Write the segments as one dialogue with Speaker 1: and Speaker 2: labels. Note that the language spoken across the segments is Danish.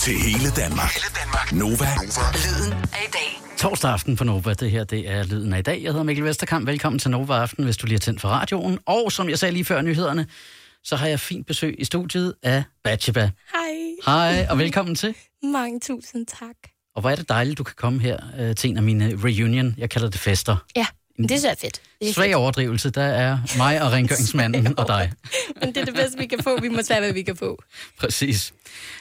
Speaker 1: til hele Danmark. Hele Danmark. Nova.
Speaker 2: Lyden af i dag.
Speaker 3: Torsdag aften på Nova, det her det er Lyden af i dag. Jeg hedder Mikkel Vesterkamp, velkommen til Nova Aften, hvis du lige har tændt for radioen. Og som jeg sagde lige før nyhederne, så har jeg fint besøg i studiet af Batsheba.
Speaker 4: Hej.
Speaker 3: Hej, og velkommen til.
Speaker 4: Mange tusind tak.
Speaker 3: Og hvor er det dejligt, du kan komme her øh, til en af mine reunion, jeg kalder det fester.
Speaker 4: Ja, men det er så fedt. Det er
Speaker 3: Svag
Speaker 4: fedt.
Speaker 3: overdrivelse, der er mig og rengøringsmanden og dig.
Speaker 4: Men det er det bedste, vi kan få. Vi må tage, hvad vi kan få.
Speaker 3: Præcis.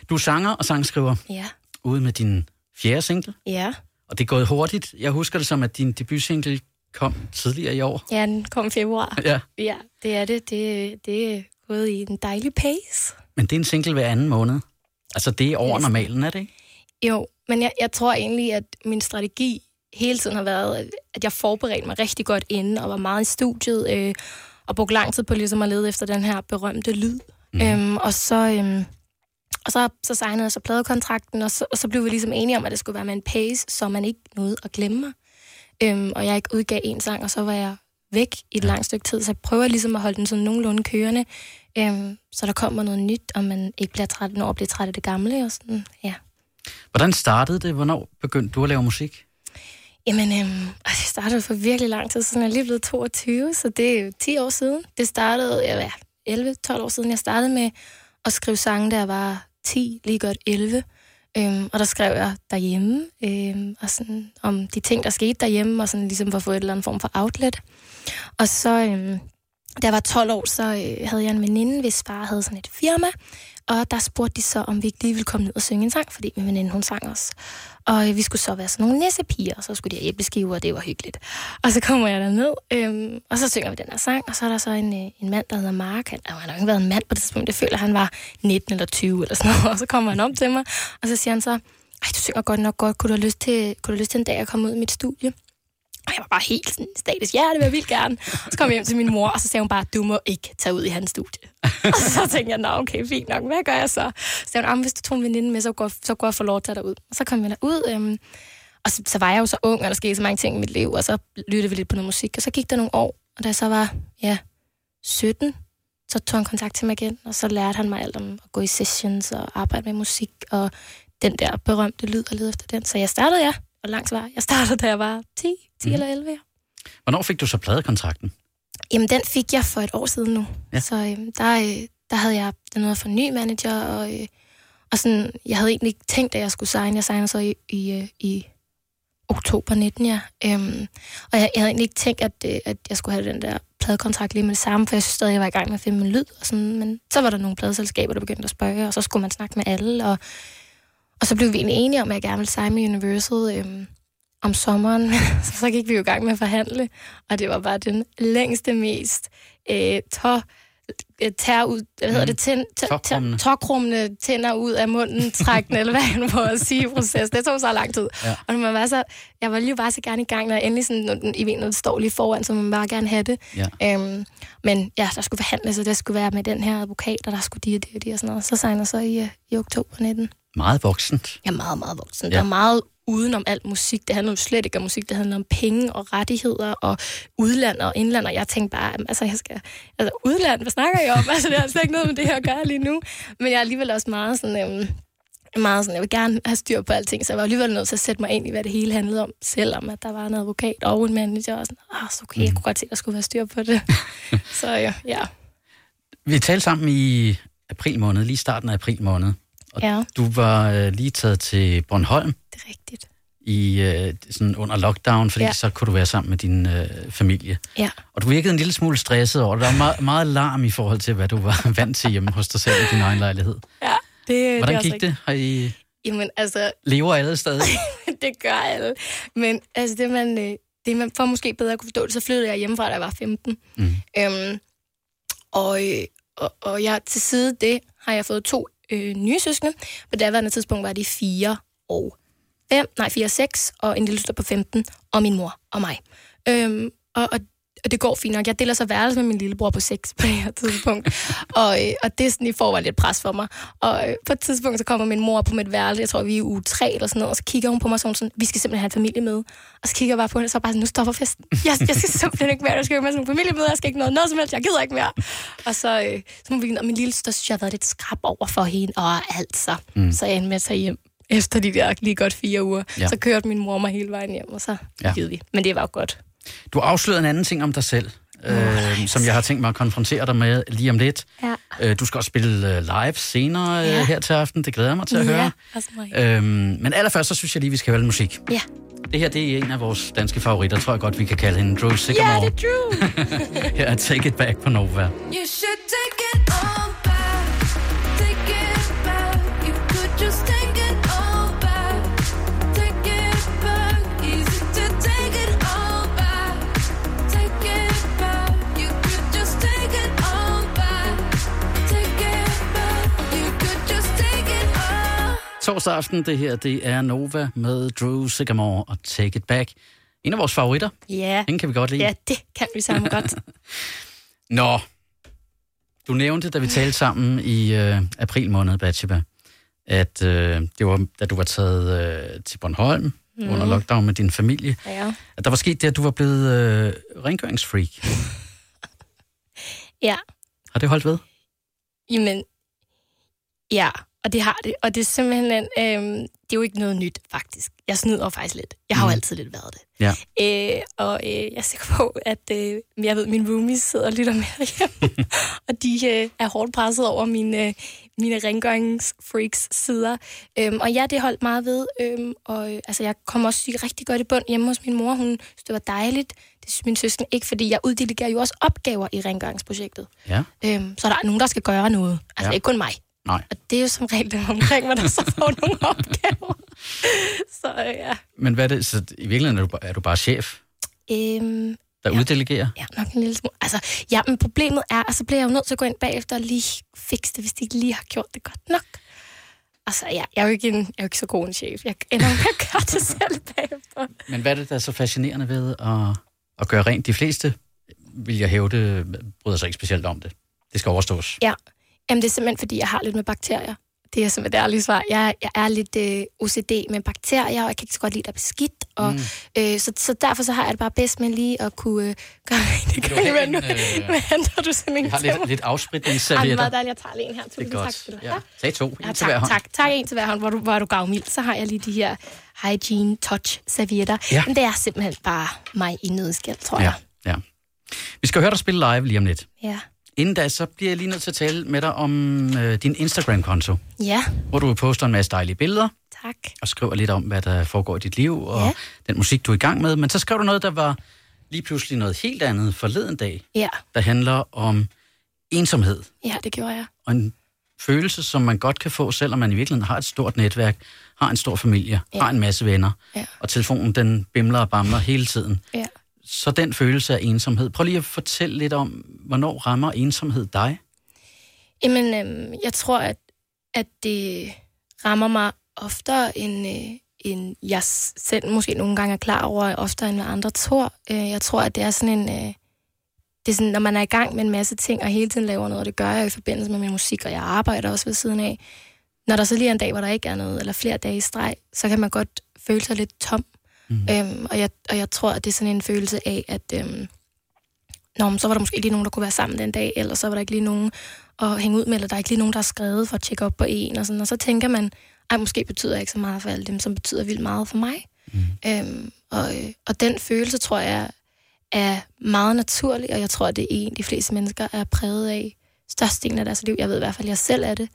Speaker 3: Du er sanger og sangskriver
Speaker 4: Ja.
Speaker 3: ude med din fjerde single,
Speaker 4: Ja.
Speaker 3: og det er gået hurtigt. Jeg husker det som, at din debutsingle kom tidligere i år.
Speaker 4: Ja, den kom i februar.
Speaker 3: Ja.
Speaker 4: Ja, det er det. Det, det er gået i en dejlig pace.
Speaker 3: Men det er en single hver anden måned. Altså, det er over normalen, er det ikke?
Speaker 4: Jo, men jeg, jeg tror egentlig, at min strategi hele tiden har været, at jeg forberedte mig rigtig godt inden, og var meget i studiet, øh, og brugte lang tid på ligesom at lede efter den her berømte lyd. Mm. Øhm, og så, øhm, og så, så signede jeg så pladekontrakten, og så, og så blev vi ligesom enige om, at det skulle være med en pace, så man ikke nåede at glemme mig. Øhm, og jeg ikke udgav en sang, og så var jeg væk i et langt stykke tid, så jeg prøver ligesom at holde den sådan nogenlunde kørende, øhm, så der kommer noget nyt, og man ikke bliver træt, når bliver træt af det gamle, og sådan, ja.
Speaker 3: Hvordan startede det? Hvornår begyndte du at lave musik?
Speaker 4: Jamen, øhm, det startede for virkelig lang tid siden. Jeg er lige blevet 22, så det er 10 år siden. Det startede, ja, 11-12 år siden. Jeg startede med at skrive sange, da jeg var 10, lige godt 11. Øhm, og der skrev jeg derhjemme, øhm, og sådan, om de ting, der skete derhjemme, og sådan ligesom for at få et eller andet form for outlet. Og så, øhm, da jeg var 12 år, så øh, havde jeg en veninde, hvis far havde sådan et firma, og der spurgte de så, om vi ikke lige ville komme ned og synge en sang, fordi min veninde, hun sang også. Og øh, vi skulle så være sådan nogle nissepiger, og så skulle de have æbleskiver, og det var hyggeligt. Og så kommer jeg derned, øhm, og så synger vi den her sang, og så er der så en, øh, en mand, der hedder Mark. Han, han har jo ikke været en mand på det tidspunkt, jeg føler, han var 19 eller 20 eller sådan noget. Og så kommer han om til mig, og så siger han så, ej, du synger godt nok godt, kunne du have lyst til, kunne du have lyst til en dag at komme ud i mit studie? Og jeg var bare helt sådan statisk, ja, det vil jeg vildt gerne. Så kom jeg hjem til min mor, og så sagde hun bare, du må ikke tage ud i hans studie. og så tænkte jeg, nå okay, fint nok, hvad gør jeg så? Så sagde hun, "Ah, hvis du tog en veninde med, så går, så går jeg få lov at tage dig ud. Og så kom jeg derud, øhm, og så, så var jeg jo så ung, og der skete så mange ting i mit liv, og så lyttede vi lidt på noget musik, og så gik der nogle år, og da jeg så var, ja, 17, så tog han kontakt til mig igen, og så lærte han mig alt om at gå i sessions og arbejde med musik, og den der berømte lyd og lede efter den. Så jeg startede, ja, og langt var. Jeg startede, da jeg var 10, 10 mm. eller 11, ja.
Speaker 3: Hvornår fik du så pladekontrakten?
Speaker 4: Jamen, den fik jeg for et år siden nu.
Speaker 3: Ja.
Speaker 4: Så øhm, der, øh, der havde jeg den noget for ny manager, og, øh, og sådan, jeg havde egentlig ikke tænkt, at jeg skulle signe. Jeg signede så i, i, øh, i oktober 19, ja. Øhm, og jeg, jeg havde egentlig ikke tænkt, at, øh, at jeg skulle have den der pladekontrakt lige med det samme, for jeg synes stadig, jeg var i gang med at finde min lyd. Og sådan, men så var der nogle pladeselskaber, der begyndte at spørge, og så skulle man snakke med alle. Og, og så blev vi egentlig enige om, at jeg gerne ville signe med Universal øhm, om sommeren. så, så gik vi jo i gang med at forhandle, og det var bare den længste, mest øh, tår, øh, tær ud, hvad hedder
Speaker 3: Mm.
Speaker 4: det, tænd,
Speaker 3: Tåkrummende.
Speaker 4: tænder ud af munden, trækkende, eller hvad han må at sige, proces. Det tog så lang tid.
Speaker 3: Ja.
Speaker 4: Og man var så, jeg var lige bare så gerne i gang, når jeg endelig sådan, når den, I det står lige foran, så man bare gerne have det.
Speaker 3: Ja.
Speaker 4: Øhm, men ja, der skulle forhandles, og det skulle være med den her advokat, og der skulle de og de og de og sådan noget. Så signer så i, øh, i oktober 19.
Speaker 3: Meget voksent.
Speaker 4: Er meget, meget voksen.
Speaker 3: Ja.
Speaker 4: Ja. Der er meget udenom alt musik. Det handler jo slet ikke om musik. Det handler om penge og rettigheder og udland og indland. Og jeg tænkte bare, altså, jeg skal... Altså, udland, hvad snakker jeg om? Altså, det har slet ikke noget med det her at gøre lige nu. Men jeg er alligevel også meget sådan... Øhm, meget sådan, jeg vil gerne have styr på alting, så jeg var alligevel nødt til at sætte mig ind i, hvad det hele handlede om, selvom at der var en advokat og en manager, og sådan, ah, så okay, jeg kunne godt se, at der skulle være styr på det. så ja, ja.
Speaker 3: Vi talte sammen i april måned, lige starten af april måned. Og
Speaker 4: Ja.
Speaker 3: du var øh, lige taget til Bornholm
Speaker 4: det er rigtigt.
Speaker 3: i øh, sådan under lockdown, fordi ja. Så kunne du være sammen med din øh, familie.
Speaker 4: Ja.
Speaker 3: Og du virkede en lille smule stresset over det. Der var meget, meget larm i forhold til, hvad du var vant til hjemme hos dig selv i din egen lejlighed.
Speaker 4: ja det, det
Speaker 3: Hvordan
Speaker 4: også
Speaker 3: gik det? Har I
Speaker 4: Jamen, altså,
Speaker 3: lever alle stadig?
Speaker 4: det gør alle. Men altså, det man, øh, det man for måske bedre at kunne forstå det, så flyttede jeg hjemmefra, da jeg var 15.
Speaker 3: Mm.
Speaker 4: Øhm, og, øh, og, og jeg, til side det har jeg fået to øh, nye søskende. På daværende tidspunkt var de fire og fem, nej, fire og seks, og en lille søster på 15, og min mor og mig. Øhm, og, og og det går fint nok. Jeg deler så værelse med min lillebror på 6 på det her tidspunkt. og, øh, og det sådan i forvejen lidt pres for mig. Og øh, på et tidspunkt, så kommer min mor på mit værelse, jeg tror, vi er i uge 3 eller sådan noget, og så kigger hun på mig sådan, sådan vi skal simpelthen have familie med. Og så kigger jeg bare på hende, og så bare sådan, nu stopper festen. Jeg, jeg skal simpelthen ikke mere, jeg skal ikke med sådan familie med, jeg skal ikke noget, noget som helst, jeg gider ikke mere. Og så, øh, så må vi, og min lille søster synes, jeg har været lidt skrab over for hende, og alt så. Mm. Så jeg endte med at tage hjem efter de der lige godt fire uger.
Speaker 3: Ja.
Speaker 4: Så kørte min mor mig hele vejen hjem, og så
Speaker 3: Ja.
Speaker 4: ja. vi. Men det var jo godt.
Speaker 3: Du afslørede en anden ting om dig selv, øh, som jeg har tænkt mig at konfrontere dig med lige om lidt.
Speaker 4: Ja.
Speaker 3: Øh, du skal også spille øh, live senere øh,
Speaker 4: Ja.
Speaker 3: her til aften. Det glæder jeg mig til at
Speaker 4: Ja,
Speaker 3: høre. Øhm, men allerførst, så synes jeg lige, vi skal lidt musik.
Speaker 4: Ja.
Speaker 3: Det her, det er en af vores danske favoritter, tror jeg godt, vi kan kalde hende. Drew
Speaker 4: Ja,
Speaker 3: Sigamore.
Speaker 4: det er true.
Speaker 3: Her er Take It Back på Nova.
Speaker 5: You should take it
Speaker 3: Torsdag aften, det her, det er Nova med Drew Sigamore og Take It Back. En af vores favoritter.
Speaker 4: Ja.
Speaker 3: Den kan vi godt lide.
Speaker 4: ja, det kan vi sammen godt.
Speaker 3: Nå, du nævnte, da vi talte sammen i øh, april måned, Batshiba, at øh, det var, da du var taget øh, til Bornholm mm. under lockdown med din familie,
Speaker 4: Ja.
Speaker 3: at der var sket det, at du var blevet øh, rengøringsfreak.
Speaker 4: ja.
Speaker 3: Har det holdt ved?
Speaker 4: Jamen, ja, og det har det. Og det er simpelthen, øhm, det er jo ikke noget nyt, faktisk. Jeg snyder faktisk lidt. Jeg har jo
Speaker 3: Mm.
Speaker 4: altid lidt været det.
Speaker 3: Ja.
Speaker 4: Øh, og øh, jeg er sikker på, at øh, jeg ved, at mine roomies sidder og lytter med hjemme, og de øh, er hårdt presset over mine, øh, mine rengøringsfreaks sider. Øhm, og ja, det holdt meget ved. Øhm, og øh, altså, jeg kom også rigtig godt i bund hjemme hos min mor. Hun synes, det var dejligt. Det synes min søster ikke, fordi jeg uddelegerer jo også opgaver i rengøringsprojektet.
Speaker 3: Ja.
Speaker 4: Øhm, så der er nogen, der skal gøre noget. Altså
Speaker 3: ja.
Speaker 4: ikke kun mig.
Speaker 3: Nej.
Speaker 4: Og det er jo som regel dem omkring mig, der så får nogle opgaver. Så ja.
Speaker 3: Men hvad er det? Så i virkeligheden er du, bare- er du bare chef,
Speaker 4: Øhm,
Speaker 3: der ja. uddelegerer?
Speaker 4: ja, nok en lille smule. Altså, ja, men problemet er, at så bliver jeg jo nødt til at gå ind bagefter og lige fikse det, hvis de ikke lige har gjort det godt nok. Altså, ja, jeg er jo ikke, en, jeg er jo ikke så god en chef. Jeg ender med at gøre det selv bagefter.
Speaker 3: Men hvad er det, der er så fascinerende ved at, at gøre rent? De fleste, vil jeg hævde, bryder sig ikke specielt om det. Det skal overstås.
Speaker 4: Ja, Jamen, det er simpelthen, fordi jeg har lidt med bakterier. Det er simpelthen det ærlige svar. Jeg, jeg er lidt øh, OCD med bakterier, og jeg kan ikke så godt lide, at der er beskidt. Og, mm. øh, så, så derfor så har jeg det bare bedst med lige at kunne øh, gøre det.
Speaker 3: have
Speaker 4: jeg nu?
Speaker 3: øh,
Speaker 4: Men henter du sådan en
Speaker 3: Jeg har
Speaker 4: til
Speaker 3: lidt, lidt
Speaker 4: Ej, det er
Speaker 3: afspritningsservietter.
Speaker 4: meget dejligt. Jeg tager lige en her. Tusind tak skal du
Speaker 3: Ja. Tag to. En
Speaker 4: Ja,
Speaker 3: til hver
Speaker 4: tak,
Speaker 3: hånd.
Speaker 4: tak. Tak en til hver hånd, hvor du, hvor du gavmild. Så har jeg lige de her Hygiene Touch servietter.
Speaker 3: Ja.
Speaker 4: Men det er simpelthen bare mig i nødskal, tror
Speaker 3: Ja,
Speaker 4: jeg.
Speaker 3: ja. Vi skal høre dig spille live lige om lidt.
Speaker 4: Ja.
Speaker 3: Inden da, så bliver jeg lige nødt til at tale med dig om øh, din Instagram-konto,
Speaker 4: Ja,
Speaker 3: hvor du poster en masse dejlige billeder
Speaker 4: tak.
Speaker 3: og skriver lidt om, hvad der foregår i dit liv og
Speaker 4: Ja.
Speaker 3: den musik, du er i gang med. Men så skrev du noget, der var lige pludselig noget helt andet forleden dag,
Speaker 4: Ja,
Speaker 3: der handler om ensomhed
Speaker 4: ja det gjorde jeg.
Speaker 3: og en følelse, som man godt kan få, selvom man i virkeligheden har et stort netværk, har en stor familie, ja. Har en masse venner,
Speaker 4: Ja.
Speaker 3: og telefonen den bimler og bamler hele tiden.
Speaker 4: Ja.
Speaker 3: Så den følelse af ensomhed. Prøv lige at fortælle lidt om, hvornår rammer ensomhed dig?
Speaker 4: Jamen, øhm, jeg tror, at, at det rammer mig oftere, end, øh, end jeg selv måske nogle gange er klar over, oftere end hvad andre tror. Øh, jeg tror, at det er sådan en... Øh, det er sådan, når man er i gang med en masse ting, og hele tiden laver noget, og det gør jeg i forbindelse med min musik, og jeg arbejder også ved siden af. Når der så lige er en dag, hvor der ikke er noget, eller flere dage i streg, så kan man godt føle sig lidt tom. Mm. Øhm, og, jeg, og jeg tror, at det er sådan en følelse af, at øhm, Nå, så var der måske ikke lige nogen, der kunne være sammen den dag, eller så var der ikke lige nogen at hænge ud med, eller der er ikke lige nogen, der har skrevet for at tjekke op på en, og sådan. Og så tænker man, ej, måske betyder jeg ikke så meget for alle dem, som betyder vildt meget for mig. Mm. Øhm, og, øh, og den følelse, tror jeg, er meget naturlig, og jeg tror, at det er en, de fleste mennesker er præget af størstedelen af deres liv. Jeg ved i hvert fald, at jeg selv er det.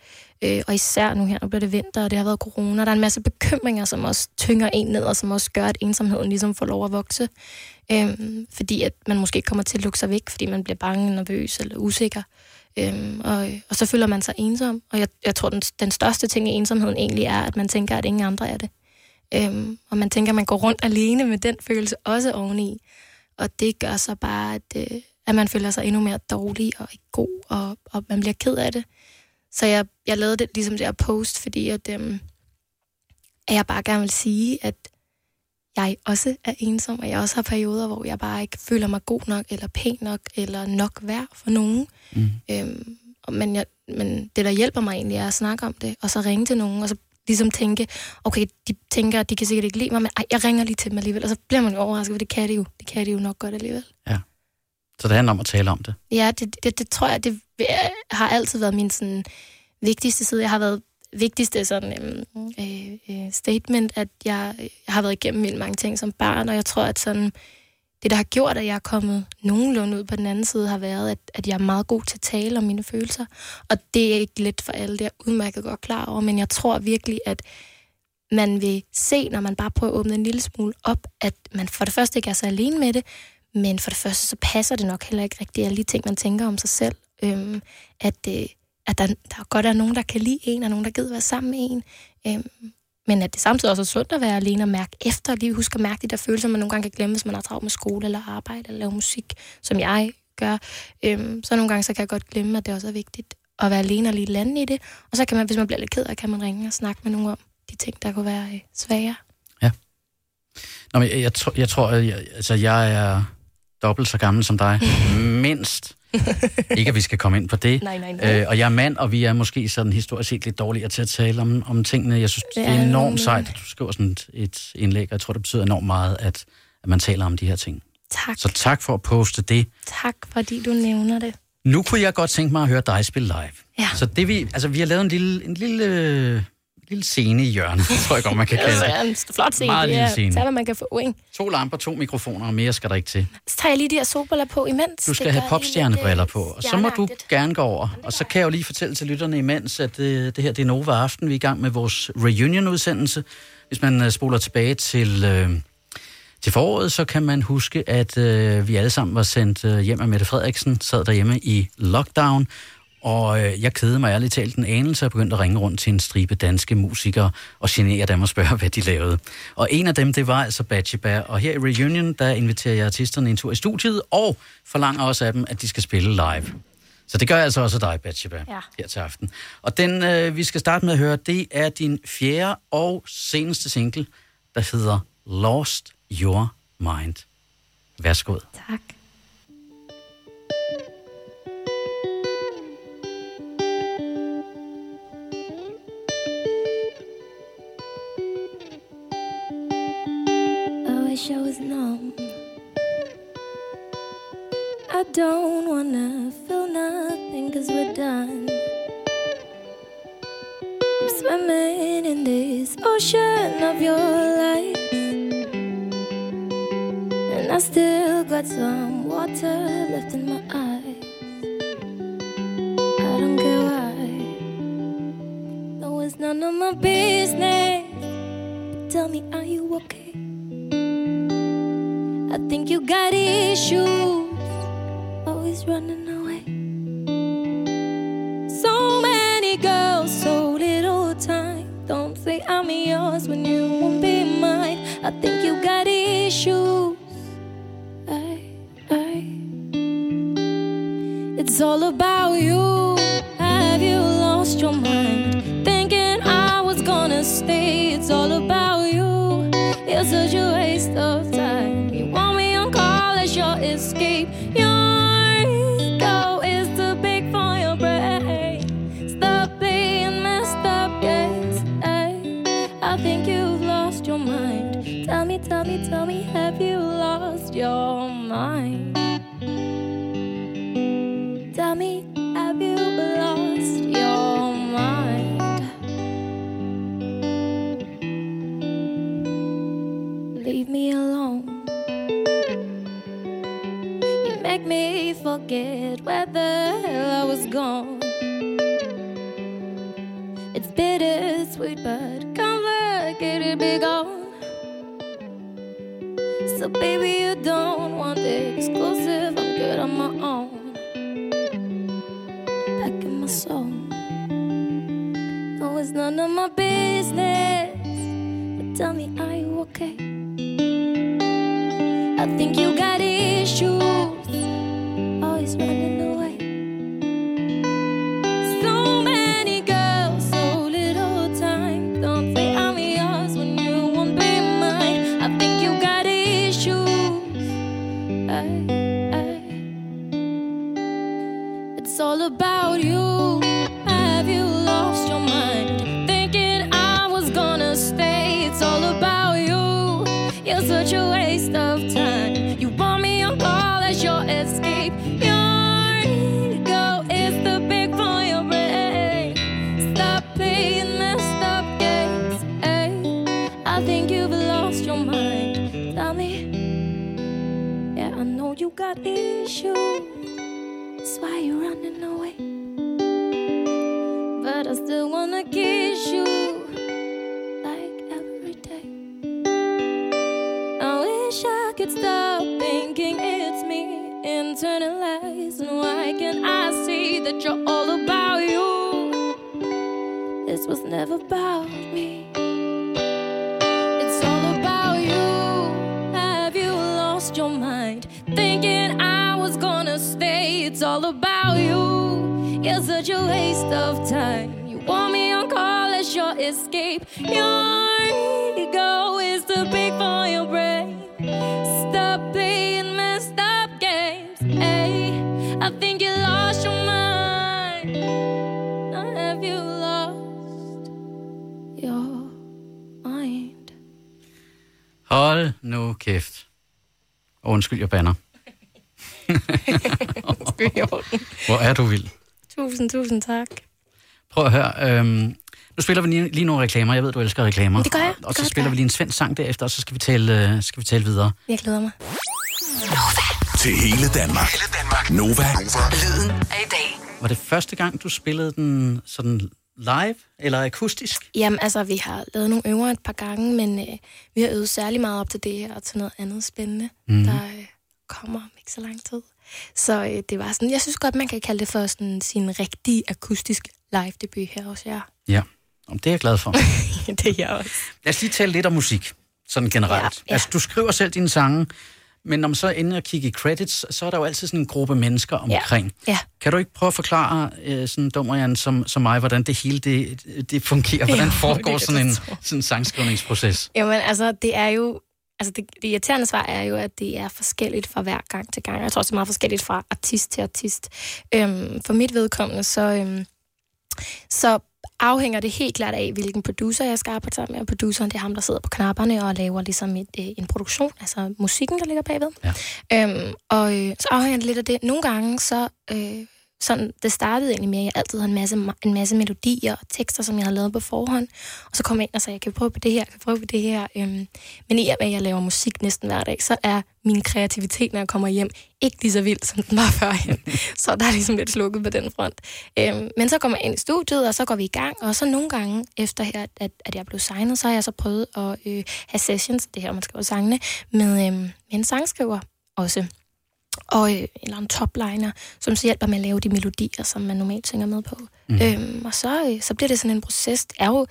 Speaker 4: Øh, og især nu her, nu bliver det vinter, og det har været corona. Der er en masse bekymringer, som også tynger en ned, og som også gør, at ensomheden ligesom får lov at vokse. Øh, fordi at man måske kommer til at lukke sig væk, fordi man bliver bange, nervøs eller usikker. Øhm, og, og så føler man sig ensom. Og jeg, jeg tror, den, den største ting i ensomheden egentlig er, at man tænker, at ingen andre er det. Øhm, og man tænker, at man går rundt alene med den følelse også oveni. Og det gør så bare, at, øh, at man føler sig endnu mere dårlig og ikke god, og, og man bliver ked af det. Så jeg, jeg lavede det ligesom det her post, fordi at, øhm, at jeg bare gerne vil sige, at jeg også er ensom, og jeg også har perioder, hvor jeg bare ikke føler mig god nok, eller pæn nok, eller nok værd for nogen.
Speaker 3: Mm.
Speaker 4: Øhm, men, jeg, men det, der hjælper mig egentlig, er at snakke om det, og så ringe til nogen, og så ligesom tænke, okay, de tænker, at de kan sikkert ikke lide mig, men ej, jeg ringer lige til dem alligevel, og så bliver man jo overrasket, for det kan de jo, det kan de jo nok godt alligevel.
Speaker 3: Så det handler om at tale om det.
Speaker 4: Ja, det, det, det tror jeg, det har altid været min sådan, vigtigste side. Jeg har været vigtigste sådan, øhm, øh, øh, statement, at jeg, jeg har været igennem vildt mange ting som barn, og jeg tror, at sådan, det, der har gjort, at jeg er kommet nogenlunde ud på den anden side, har været, at, at jeg er meget god til at tale om mine følelser. Og det er ikke let for alle, det er jeg udmærket godt klar over, men jeg tror virkelig, at man vil se, når man bare prøver at åbne en lille smule op, at man for det første ikke er så alene med det, men for det første, så passer det nok heller ikke rigtigt alle de ting, man tænker om sig selv. Øhm, at øh, at der, der godt er nogen, der kan lide en, og nogen, der gider være sammen med en. Øhm, men at det samtidig også er sundt at være alene og mærke efter, lige huske at mærke de der følelser, man nogle gange kan glemme, hvis man har travlt med skole eller arbejde eller lave musik, som jeg gør. Øhm, så nogle gange så kan jeg godt glemme, at det også er vigtigt at være alene og lige lande i det. Og så kan man, hvis man bliver lidt ked af, kan man ringe og snakke med nogen om de ting, der kunne være øh, svære.
Speaker 3: Nå, men jeg, jeg, tror- jeg tror, jeg, altså, jeg er dobbelt så gammel som dig. Mindst. Ikke, at vi skal komme ind på det.
Speaker 4: Nej, nej, nej.
Speaker 3: Øh, og jeg er mand, og vi er måske sådan historisk set lidt dårligere til at tale om, om tingene. Jeg synes, det er enormt sejt, at du skriver sådan et, et indlæg, og jeg tror, det betyder enormt meget, at, at man taler om de her ting.
Speaker 4: Tak.
Speaker 3: Så tak for at poste det.
Speaker 4: Tak, fordi du nævner det.
Speaker 3: Nu kunne jeg godt tænke mig at høre dig spille live.
Speaker 4: Ja.
Speaker 3: Så det vi, altså vi har lavet en lille, en lille, øh, lille scene i hjørnet, tror jeg godt, man kan kalde det.
Speaker 4: ja, en flot scene.
Speaker 3: Meget
Speaker 4: det
Speaker 3: lille
Speaker 4: er,
Speaker 3: scene.
Speaker 4: Så hvad man kan få, ikke?
Speaker 3: To lamper, to mikrofoner, og mere skal der ikke til.
Speaker 4: Så tager jeg lige de her solbriller på imens.
Speaker 3: Du skal
Speaker 4: Det
Speaker 3: have popstjernebriller på, og så må du gerne gå over. Og så kan jeg jo lige fortælle til lytterne imens, at øh, det her det er Nova Aften. Vi er i gang med vores reunion-udsendelse. Hvis man øh, spoler tilbage til, øh, til foråret, så kan man huske, at øh, vi alle sammen var sendt øh, hjem af Mette Frederiksen, sad derhjemme i lockdown. Og øh, jeg kedede mig ærligt talt en anelse og begyndte at ringe rundt til en stribe danske musikere og genere dem og spørge, hvad de lavede. Og en af dem, det var altså Batsheba. Og her i Reunion, der inviterer jeg artisterne en tur i studiet og forlanger også af dem, at de skal spille live. Så det gør jeg altså også dig, Batsheba,
Speaker 4: Ja.
Speaker 3: her til aften. Og den, øh, vi skal starte med at høre, det er din fjerde og seneste single, der hedder Lost Your Mind. Værsgo.
Speaker 4: Tak. Wish I was numb. I don't wanna feel nothing cause we're done. I'm swimming in this ocean of your life. And I still got some water left in my eyes. I don't care why. No, it's none of my business. But tell me, are you think you got issues. Always running away. So many girls, so little time. Don't say I'm yours when you won't be mine. I think you got issues. I, I. It's all about you. Have you lost your mind? Forget where the hell I was gone. It's bittersweet, but complicated, be gone. So, baby, you don't want the exclusive. I'm good on my own. Back in my soul. No, it's none of my business. But tell me, are you okay? I think you got issues. Christmas. Could stop thinking it's me internalizing. Why can't I see that you're all about you? This was never about me. It's all about you. Have you lost your mind? Thinking I was gonna stay. It's all about you. You're such a waste of time. You want me on call as your escape. Your
Speaker 3: Hold nu kæft. Og undskyld, jeg banner. Hvor er du vild.
Speaker 4: tusind, tusind tak.
Speaker 3: Prøv at høre. Øhm, nu spiller vi lige, lige nogle reklamer. Jeg ved, du elsker reklamer.
Speaker 4: Det gør jeg.
Speaker 3: Og, og så
Speaker 4: gør
Speaker 3: spiller
Speaker 4: jeg.
Speaker 3: vi lige en svensk sang derefter, og så skal vi tale, øh, skal vi tale videre.
Speaker 4: Jeg glæder mig.
Speaker 1: Til hele Danmark.
Speaker 2: Hele Danmark.
Speaker 1: Nova.
Speaker 2: Lyden af i dag.
Speaker 3: Var det første gang, du spillede den sådan live eller akustisk?
Speaker 4: Jamen, altså, vi har lavet nogle øver et par gange, men øh, vi har øvet særlig meget op til det her og til noget andet spændende, mm. der øh, kommer om ikke så lang tid. Så øh, det var sådan, jeg synes godt, man kan kalde det for sådan sin rigtig akustisk live debut her hos jer.
Speaker 3: Ja, Om det er jeg glad for.
Speaker 4: det er jeg også.
Speaker 3: Lad os lige tale lidt om musik, sådan generelt.
Speaker 4: Ja, ja.
Speaker 3: Altså, du skriver selv dine sange, men når man så ender og kigger i credits, så er der jo altid sådan en gruppe mennesker omkring.
Speaker 4: Ja.
Speaker 3: Kan du ikke prøve at forklare øh, sådan dummer Jan som, som mig, hvordan det hele det, det fungerer? Hvordan
Speaker 4: Jo,
Speaker 3: foregår
Speaker 4: det
Speaker 3: sådan en sådan en sangskrivningsproces?
Speaker 4: Jamen, altså, det er jo... Altså, det, det irriterende svar er jo, at det er forskelligt fra hver gang til gang. Jeg tror også, det er meget forskelligt fra artist til artist. Øhm, for mit vedkommende, så, øhm, så afhænger det helt klart af, hvilken producer jeg skal arbejde sammen med. Og produceren, det er ham, der sidder på knapperne og laver ligesom et, øh, en produktion, altså musikken, der ligger bagved.
Speaker 3: Ja.
Speaker 4: Øhm, og øh, så afhænger det lidt af det. Nogle gange, så... Øh, sådan, det startede egentlig med, at jeg altid havde en masse, en masse melodier og tekster, som jeg havde lavet på forhånd. Og så kom jeg ind og sagde, kan prøve på det her, kan prøve på det her. Øhm, men i og med, at jeg laver musik næsten hver dag, så er min kreativitet, når jeg kommer hjem, ikke lige så vild, som den var førhen. så der er ligesom lidt slukket på den front. Øhm, men så kommer jeg ind i studiet, og så går vi i gang. Og så nogle gange, efter her, at, at jeg blev signet, så har jeg så prøvet at øh, have sessions, det her, man skriver sangene, med, øh, med en sangskriver også og øh, eller en topliner, som så hjælper med at lave de melodier, som man normalt synger med på. Mm. Øhm, og så, øh, så bliver det sådan en proces. Det er jo,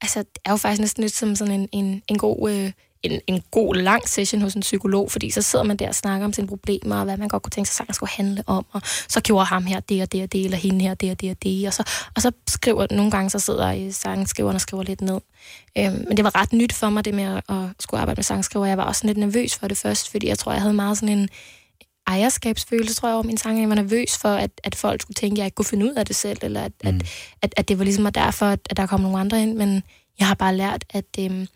Speaker 4: altså, det er jo faktisk næsten lidt som sådan en, en, en god... Øh, en, en god lang session hos en psykolog, fordi så sidder man der og snakker om sine problemer, og hvad man godt kunne tænke sig, sangen skulle handle om, og så gjorde ham her det og det og det, eller hende her det og det og det, og så, og så skriver, nogle gange så sidder øh, sangskriveren og skriver lidt ned. Øhm, men det var ret nyt for mig, det med at, at skulle arbejde med sangskriver. Jeg var også lidt nervøs for det først, fordi jeg tror, jeg havde meget sådan en, ejerskabsfølelse, tror jeg, over min sang. Jeg var nervøs for, at, at folk skulle tænke, at jeg ikke kunne finde ud af det selv, eller at, mm. at, at, at det var ligesom derfor, at, at der kom nogle andre ind. Men jeg har bare lært, at øhm,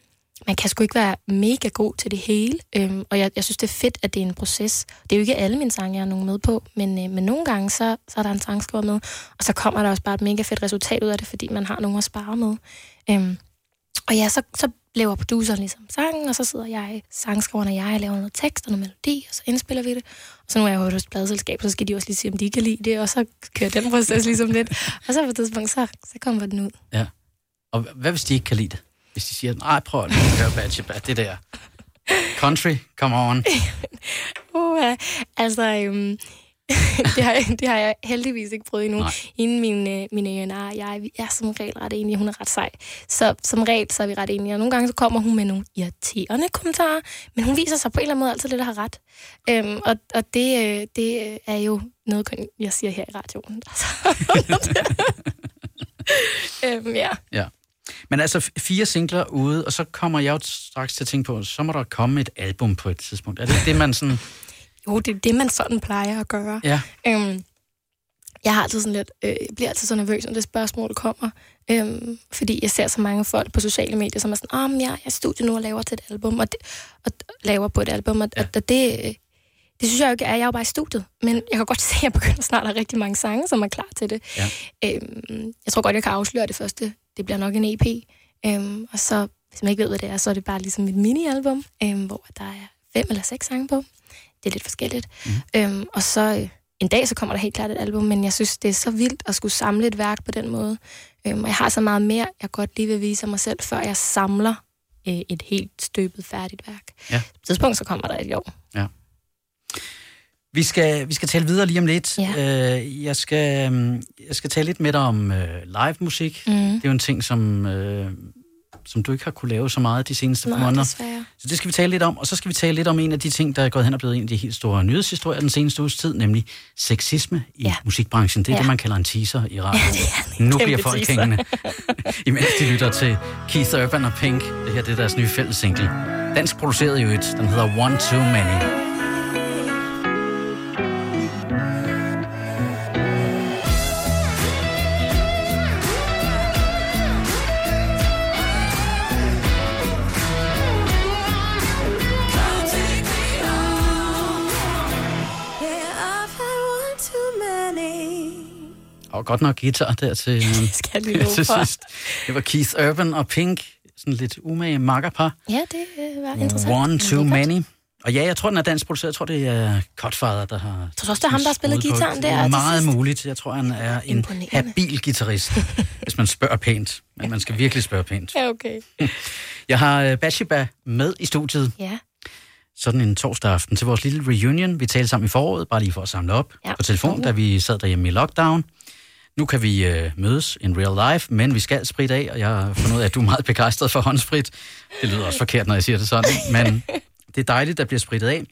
Speaker 4: man kan sgu ikke være mega god til det hele. Øhm, og jeg, jeg synes, det er fedt, at det er en proces. Det er jo ikke alle mine sange, jeg har nogen med på, men, øh, men nogle gange, så, så er der en sangskriver med, og så kommer der også bare et mega fedt resultat ud af det, fordi man har nogen at spare med. Øhm, og ja, så, så laver produceren ligesom sangen, og så sidder jeg, sangskriveren og jeg, og laver noget tekst og noget melodi, og så indspiller vi det. Så nu er jeg jo hos pladselskab, så skal de også lige sige, om de kan lide det, og så kører den proces ligesom lidt. Og så på et tidspunkt, så, så kommer den ud.
Speaker 3: Ja. Og hvad hvis de ikke kan lide det? Hvis de siger, nej, prøv at høre Batsheba, det der. Country, come on.
Speaker 4: Uh, altså, øhm, det, har, jeg- det har jeg heldigvis ikke prøvet endnu.
Speaker 3: Nej.
Speaker 4: Inden min, øh, min A&R og jeg, vi er som regel ret enige. Hun er ret sej. Så som regel, så er vi ret enige. Og nogle gange så kommer hun med nogle irriterende kommentarer, men hun viser sig på en eller anden måde altid lidt at have ret. Øhm, og og det, øh, det er jo noget, jeg siger her i radioen. øhm, ja.
Speaker 3: Ja. Men altså fire singler ude, og så kommer jeg jo straks til at tænke på, så må der komme et album på et tidspunkt. Er det det, man sådan...
Speaker 4: Jo, det er det, man sådan plejer at gøre.
Speaker 3: Ja,
Speaker 4: Øhm, jeg har altid sådan lidt, øh, jeg bliver altid så nervøs, når det spørgsmål kommer. Øhm, fordi jeg ser så mange folk på sociale medier, som er sådan, men jeg, jeg er i studiet nu og laver til et album, og, det, og laver på et album, og,
Speaker 3: Ja.
Speaker 4: ja. og det, øh, det synes jeg jo ikke er, jeg er jo bare i studiet. Men jeg kan godt se, at jeg begynder snart at have rigtig mange sange, som er klar til det.
Speaker 3: Ja.
Speaker 4: Øhm, jeg tror godt, jeg kan afsløre det første. Det bliver nok en EP. Øhm, og så, hvis man ikke ved, hvad det er, så er det bare ligesom et mini-album, øhm, hvor der er fem eller seks sange på. Det er lidt forskelligt. Mm. Øhm, og så øh, en dag, så kommer der helt klart et album, men jeg synes, det er så vildt at skulle samle et værk på den måde. Øhm, og jeg har så meget mere, jeg godt lige vil vise mig selv, før jeg samler øh, et helt støbet færdigt værk.
Speaker 3: Ja.
Speaker 4: På et tidspunkt, så kommer der et år.
Speaker 3: Vi skal, vi skal tale videre lige om lidt.
Speaker 4: Ja.
Speaker 3: Øh, jeg, skal, øhm, jeg skal tale lidt med dig om øh, live musik.
Speaker 4: Mm.
Speaker 3: Det er jo en ting, som, øh, som du ikke har kunne lave så meget de seneste par måneder.
Speaker 4: desværre.
Speaker 3: Så det skal vi tale lidt om. Og så skal vi tale lidt om en af de ting, der er gået hen og blevet en af de helt store nyhedshistorier den seneste uges tid, nemlig sexisme i
Speaker 4: Ja.
Speaker 3: musikbranchen. Det er
Speaker 4: Ja.
Speaker 3: det, man kalder en teaser i radio.
Speaker 4: det er
Speaker 3: nu bliver folk
Speaker 4: teaser.
Speaker 3: hængende, imens de lytter til Keith Urban og Pink. Det her det er deres nye fælles single. Dansk produceret i øvrigt. Den hedder One Too Many. Og godt nok guitar der til, øh,
Speaker 4: Det skal jeg
Speaker 3: til sidst. Det var Keith Urban og Pink. Sådan lidt umage makkerpar.
Speaker 4: Ja, det øh, var interessant.
Speaker 3: One Too. Many. Og ja, jeg tror, den er dansk produceret. Jeg tror, det er Cutfather, der har...
Speaker 4: Tror du også, det er ham, der har spillet guitaren
Speaker 3: det?
Speaker 4: der til
Speaker 3: Meget
Speaker 4: sidst?
Speaker 3: muligt. Jeg tror, han er en habil guitarist, hvis man spørger pænt. Men man skal virkelig spørge pænt.
Speaker 4: Ja, okay.
Speaker 3: Jeg har uh, Batshiba med i studiet
Speaker 4: Ja,
Speaker 3: sådan en torsdag aften til vores lille reunion. Vi talte sammen i foråret, bare lige for at samle op
Speaker 4: Ja.
Speaker 3: på telefon, da vi sad derhjemme i lockdown. Nu kan vi øh, mødes in real life, men vi skal spritte af, og jeg har fundet ud af, at du er meget begejstret for håndsprit. Det lyder også forkert, når jeg siger det sådan, men det er dejligt, der bliver sprittet af.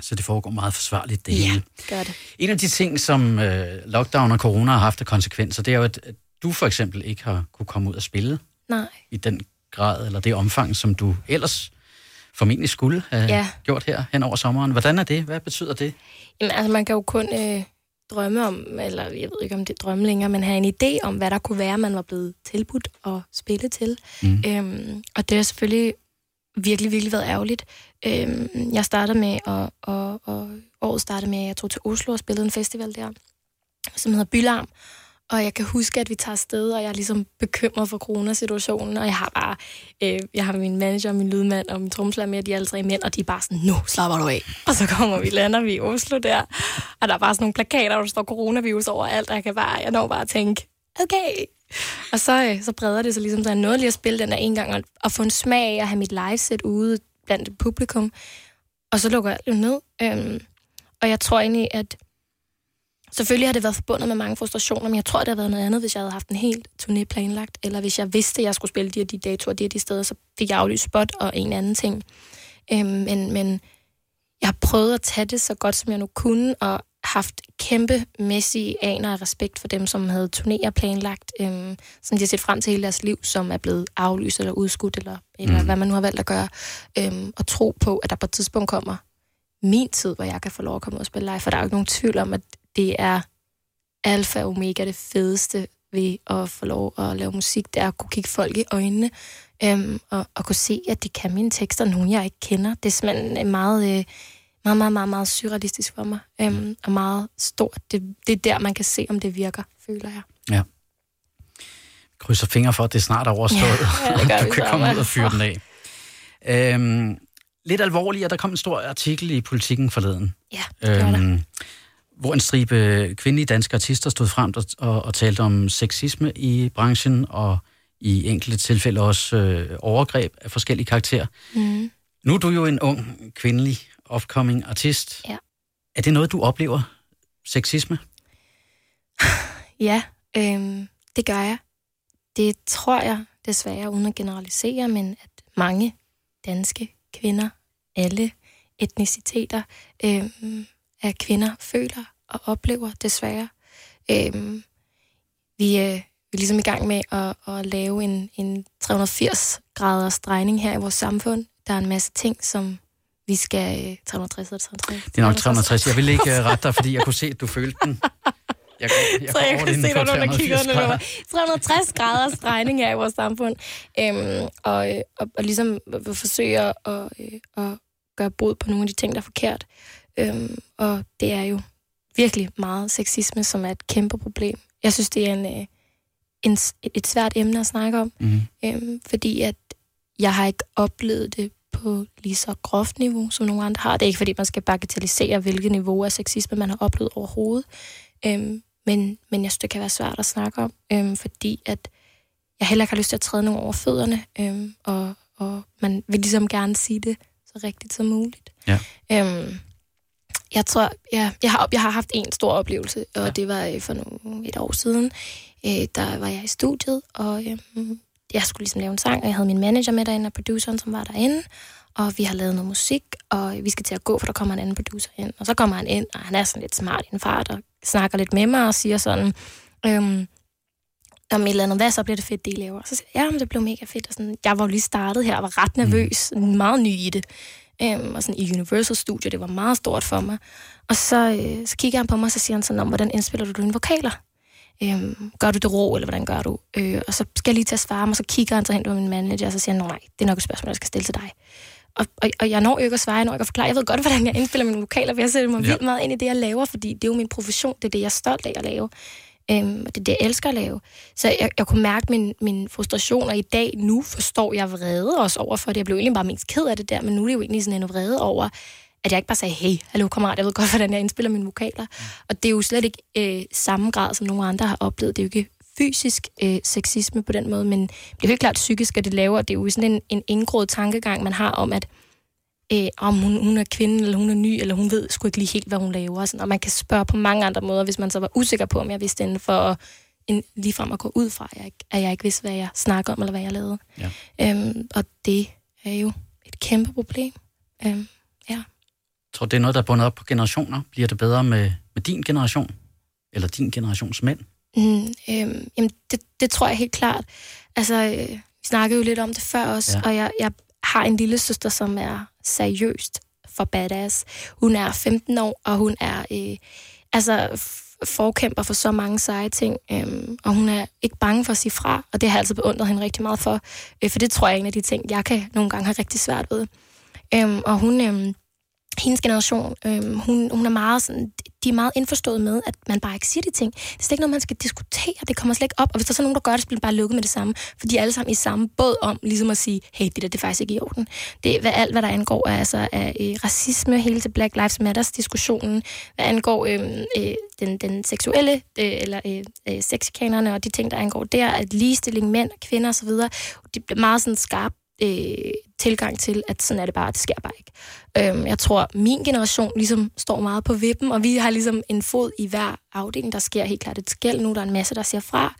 Speaker 3: Så det foregår meget forsvarligt, det
Speaker 4: ja,
Speaker 3: hele.
Speaker 4: gør det.
Speaker 3: En af de ting, som øh, lockdown og corona har haft af konsekvenser, det er jo, at du for eksempel ikke har kunne komme ud og spille
Speaker 4: Nej.
Speaker 3: i den grad, eller det omfang, som du ellers formentlig skulle have. Ja. gjort her hen over sommeren. Hvordan er det? Hvad betyder det?
Speaker 4: Jamen, altså, man kan jo kun øh, drømme om, eller jeg ved ikke, om det er drømme længere, men have en idé om, hvad der kunne være, man var blevet tilbudt at spille til.
Speaker 3: Mm.
Speaker 4: Øhm, og det har selvfølgelig virkelig, virkelig været ærgerligt. Øhm, jeg startede med, og, og, og året startede med, at jeg tog til Oslo og spillede en festival der, som hedder Bylarm. Og jeg kan huske, at vi tager afsted, og jeg er ligesom bekymret for coronasituationen, og jeg har bare, øh, jeg har min manager, min lydmand og min tromslærer med, de er alle tre mænd, og de er bare sådan, nu slapper du af. Og så kommer vi, lander vi i Oslo der, og der er bare sådan nogle plakater, hvor der står coronavirus over alt, og jeg kan bare, jeg når bare at tænke, okay. Og så, øh, så breder det sig ligesom, så jeg nåede lige at spille den der en gang, og, og få en smag af at have mit liveset ude blandt publikum. Og så lukker jeg ned. Øhm, og jeg tror egentlig, at selvfølgelig har det været forbundet med mange frustrationer, men jeg tror, det har været noget andet, hvis jeg havde haft en helt turné planlagt, eller hvis jeg vidste, at jeg skulle spille de og de datoer, de og de steder, så fik jeg aflyst spot og en anden ting. Øhm, men, men jeg har prøvet at tage det så godt, som jeg nu kunne, og haft kæmpemæssige aner af respekt for dem, som havde turnéer planlagt, øhm, som de har set frem til hele deres liv, som er blevet aflyst eller udskudt, eller, eller
Speaker 3: Mm.
Speaker 4: hvad man nu har valgt at gøre. Øhm, og tro på, at der på et tidspunkt kommer min tid, hvor jeg kan få lov at komme ud og spille live, for der er jo ikke nogen tvivl om, at det er alfa og omega det fedeste ved at få lov at lave musik, det er at kunne kigge folk i øjnene, øhm, og, og kunne se, at de kan mine tekster, nogen jeg ikke kender. Det er simpelthen meget, øh, meget, meget, meget, meget surrealistisk for mig, øhm, og meget stort. Det, det er der, man kan se, om det virker, føler jeg.
Speaker 3: Krydser fingre for, at det snart er overstået,
Speaker 4: Ja, det
Speaker 3: og du kan komme ud og fyre den af. Øhm, lidt alvorligt, der kom en stor artikel i Politiken forleden,
Speaker 4: Ja, det gør der.
Speaker 3: Hvor en stribe kvindelige danske artister stod frem og, og, og talte om sexisme i branchen, og i enkelte tilfælde også øh, overgreb af forskellige karakterer.
Speaker 4: Mm.
Speaker 3: Nu er du jo en ung, kvindelig, upcoming artist.
Speaker 4: Ja.
Speaker 3: Er det noget, du oplever? Sexisme?
Speaker 4: Ja, øhm, det gør jeg. Det tror jeg desværre, uden at generalisere, men at mange danske kvinder, alle etniciteter øhm, af kvinder, føler og oplever desværre. Øhm, vi, øh, vi er ligesom i gang med at, at lave en, en 380-graders drejning her i vores samfund. Der er en masse ting, som vi skal... Øh, 360 eller 360?
Speaker 3: Det er nok 360. Jeg vil ikke uh, rette dig, fordi jeg kunne se, at du følte den. Jeg jeg
Speaker 4: Så jeg kan se,
Speaker 3: på
Speaker 4: når du der kigger
Speaker 3: 380
Speaker 4: under
Speaker 3: grader.
Speaker 4: mig. 360 graders drejning her i vores samfund. Øhm, og, øh, og, og ligesom forsøge at, at, øh, at gøre bod på nogle af de ting, der er forkert. Øhm, og det er jo virkelig meget sexisme, som er et kæmpe problem. Jeg synes, det er en, øh, en, et svært emne at snakke om,
Speaker 3: Mhm.
Speaker 4: øhm, fordi at jeg har ikke oplevet det på lige så groft niveau, som nogle andre har. Det er ikke, fordi man skal bagatellisere, hvilket niveau af sexisme man har oplevet overhovedet. Øhm, men, men jeg synes, det kan være svært at snakke om, øhm, fordi at jeg heller ikke har lyst til at træde nogen over fødderne, øhm, og, og man vil ligesom gerne sige det så rigtigt som muligt.
Speaker 3: Ja.
Speaker 4: Øhm, jeg tror, ja, jeg, har, jeg har haft en stor oplevelse, og
Speaker 3: Ja.
Speaker 4: det var øh, for nogle, et år siden. Øh, der var jeg i studiet, og øh, jeg skulle ligesom lave en sang, og jeg havde min manager med derinde, og produceren, som var derinde. Og vi har lavet noget musik, og vi skal til at gå, for der kommer en anden producer ind. Og så kommer han ind, og han er sådan lidt smart i en fart, og snakker lidt med mig, og siger sådan, øhm, om et eller andet, hvad så bliver det fedt, det I laver? Så siger jeg, ja, men det blev mega fedt. Og sådan, jeg var jo lige startet her, og var ret nervøs, mm. meget ny i det. Øhm, og sådan i Universal Studio, det var meget stort for mig. Og så, øh, så kigger han på mig, og så siger han sådan, om, hvordan indspiller du dine vokaler? Øhm, gør du det rå, eller hvordan gør du? Øh, og så skal jeg lige til at svare mig, og så kigger han så hen på min manager, og så siger han, "Nå, nej, det er nok et spørgsmål, jeg skal stille til dig. Og, og, og jeg når jo ikke at svare, jeg når ikke at forklare. Jeg ved godt, hvordan jeg indspiller mine vokaler, for jeg sætter mig
Speaker 3: ja.
Speaker 4: vildt meget ind i det, jeg laver, fordi det er jo min profession, det er det, jeg er stolt af at lave. Øhm, og det er det, jeg elsker at lave. Så jeg, jeg kunne mærke min, min frustration, og i dag, nu forstår jeg vrede også over for det. Jeg blev egentlig bare mest ked af det der, men nu er det jo egentlig sådan en vrede over, at jeg ikke bare sagde, hey, hallo kammerat, jeg ved godt, hvordan jeg indspiller mine vokaler. Og det er jo slet ikke øh, samme grad, som nogle andre har oplevet. Det er jo ikke fysisk øh, sexisme på den måde, men det er jo helt klart psykisk, at det laver. Det er jo sådan en, en indgroet tankegang, man har om, at øh, om hun, hun er kvinde, eller hun er ny, eller hun ved sgu ikke lige helt, hvad hun laver. Og, sådan. og man kan spørge på mange andre måder, hvis man så var usikker på, om jeg vidste inden for en, ligefrem at gå ud fra, at jeg, ikke- at jeg ikke vidste, hvad jeg snakker om, eller hvad jeg lavede.
Speaker 3: Ja.
Speaker 4: Øhm, og det er jo et kæmpe problem. Øhm,
Speaker 3: Jeg tror, det er noget, der er bundet op på generationer. Bliver det bedre med, med din generation? Eller din generations mænd?
Speaker 4: Mm, øhm, jamen, det, det tror jeg helt klart. Altså, øh, vi snakkede jo lidt om det før også,
Speaker 3: Ja.
Speaker 4: ja. og jeg, jeg har en lille søster, som er seriøst for badass. Hun er 15 år, og hun er øh, altså forkæmper for så mange seje ting, øhm, og hun er ikke bange for at sige fra, og det har jeg altid beundret hende rigtig meget for, øh, for det tror jeg er en af de ting, jeg kan nogle gange have rigtig svært ved. Øhm, og hun... Øhm, hendes generation, øh, hun, hun er meget sådan, de er meget indforstået med, at man bare ikke siger de ting. Det er slet ikke noget, man skal diskutere. Det kommer slet ikke op. Og hvis der er så nogen, der gør det, så bliver det bare lukket med det samme. For de er alle sammen i samme båd om ligesom at sige, hey, det der, det er faktisk ikke i orden. Det er hvad, alt, hvad der angår er, altså, er øh, racisme, hele til Black Lives Matters-diskussionen, hvad angår øh, øh, den, den seksuelle, øh, eller øh, øh, sexikanerne og de ting, der angår der, at ligestilling mænd og kvinder osv., det bliver meget sådan skarpt øh, tilgang til, at sådan er det bare, det sker bare ikke. Øhm, jeg tror, min generation ligesom står meget på vippen, og vi har ligesom en fod i hver afdeling. Der sker helt klart et skæld nu, der er en masse, der siger fra.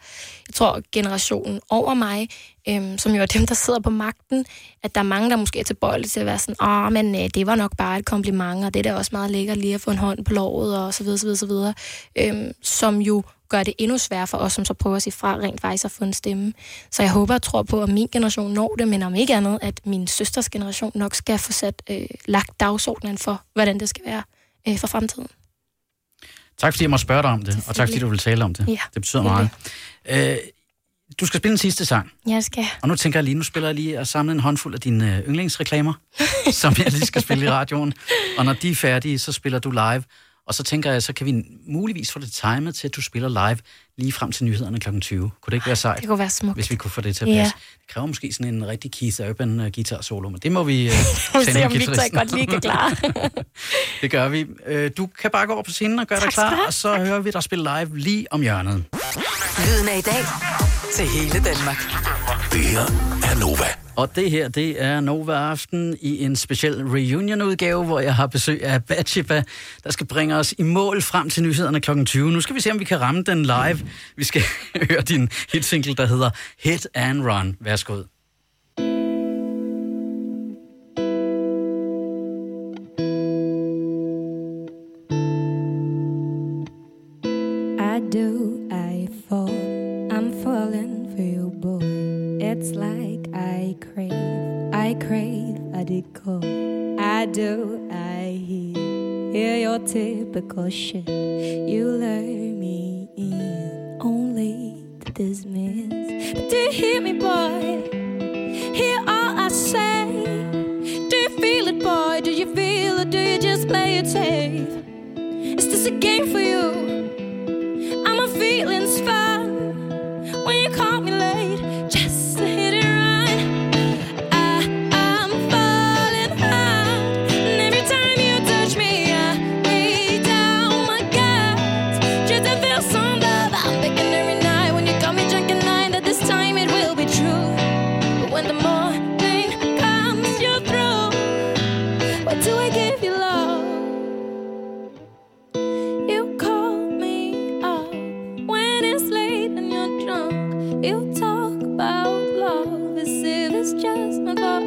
Speaker 4: Jeg tror, generationen over mig, øhm, som jo er dem, der sidder på magten, at der er mange, der måske er tilbøjelige til at være sådan, åh, men øh, det var nok bare et kompliment, og det er da også meget lækkert lige at få en hånd på låret, og så videre, så videre, så videre. Øhm, som jo gør det endnu sværere for os, som så prøver at sige fra, rent faktisk at få en stemme. Så jeg håber og tror på, at min generation når det, men om ikke andet, at min søsters generation nok skal få sat øh, lagt dagsordenen for, hvordan det skal være øh, for fremtiden.
Speaker 3: Tak fordi jeg må spørge dig om det, og tak fordi du vil tale om det.
Speaker 4: Ja,
Speaker 3: det betyder meget. Øh, du skal spille en sidste sang,
Speaker 4: Jeg skal.
Speaker 3: og nu tænker jeg lige, nu spiller jeg lige at samle en håndfuld af dine øh, yndlingsreklamer, som jeg lige skal spille i radioen. Og når de er færdige, så spiller du live. Og så tænker jeg, så kan vi muligvis få det timet til, at du spiller live lige frem til nyhederne kl. 20. Kunne det ikke være sejt?
Speaker 4: Det kunne være smukt.
Speaker 3: hvis vi kunne få det til at
Speaker 4: Ja.
Speaker 3: passe. Det kræver måske sådan en rigtig Keith Urban uh, guitar solo, men det må vi uh,
Speaker 4: Vi se, om Victor ikke godt lige kan klare.
Speaker 3: Det gør vi. Uh, du kan bare gå over på scenen og gøre dig
Speaker 4: Tak du
Speaker 3: klar, og så hører vi dig spille live lige om hjørnet.
Speaker 2: Lyden af i dag til hele Danmark.
Speaker 1: Det her er Nova.
Speaker 3: Og det her, det er Nova Aften i en speciel reunion-udgave, hvor jeg har besøg af Batshiba, der skal bringe os i mål frem til nyhederne kl. 20. Nu skal vi se, om vi kan ramme den live. Vi skal høre din hitsingle, der hedder Hit and Run. Værsgo.
Speaker 6: It's like I crave, I crave a decoy. I do, I hear, hear your typical shit. You lure me in, only to dismiss. But do you hear me, boy? Hear all I say. Do you feel it, boy? Do you feel it? Do you just play it safe? Is this a game for you?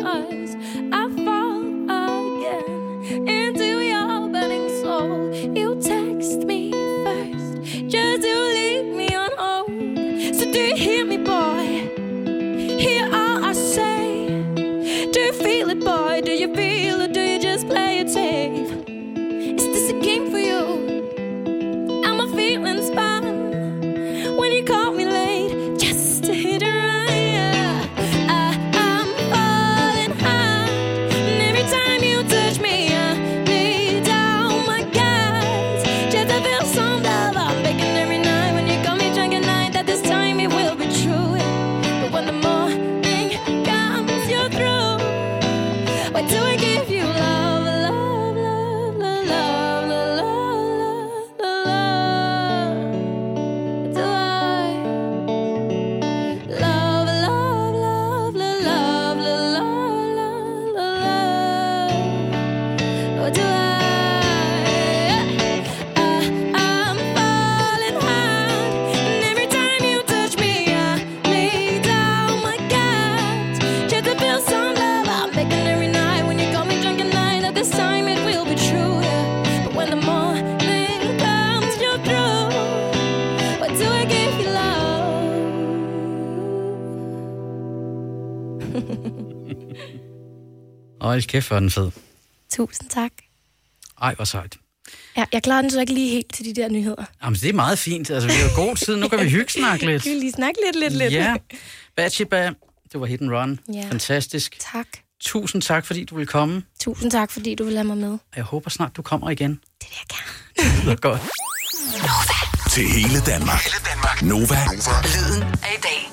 Speaker 6: eyes.
Speaker 3: Hold kæft, hvor er den fed.
Speaker 4: Tusind tak.
Speaker 3: Ej, hvor sejt.
Speaker 4: Ja, jeg klarer den så ikke lige helt til de der nyheder.
Speaker 3: Jamen, det er meget fint. Altså, vi har god tid. Nu kan vi hygge snakke lidt.
Speaker 4: Vi vil lige snakke lidt, lidt, lidt.
Speaker 3: Ja. Bachiba, det var hit and run.
Speaker 4: Ja.
Speaker 3: Fantastisk.
Speaker 4: Tak.
Speaker 3: Tusind tak, fordi du vil komme.
Speaker 4: Tusind tak, fordi du vil have mig med.
Speaker 3: Jeg håber snart, du kommer igen.
Speaker 4: Det vil jeg gerne.
Speaker 3: Det godt.
Speaker 1: Til hele Danmark. Hele Danmark. Nova.
Speaker 2: Lyden af i dag.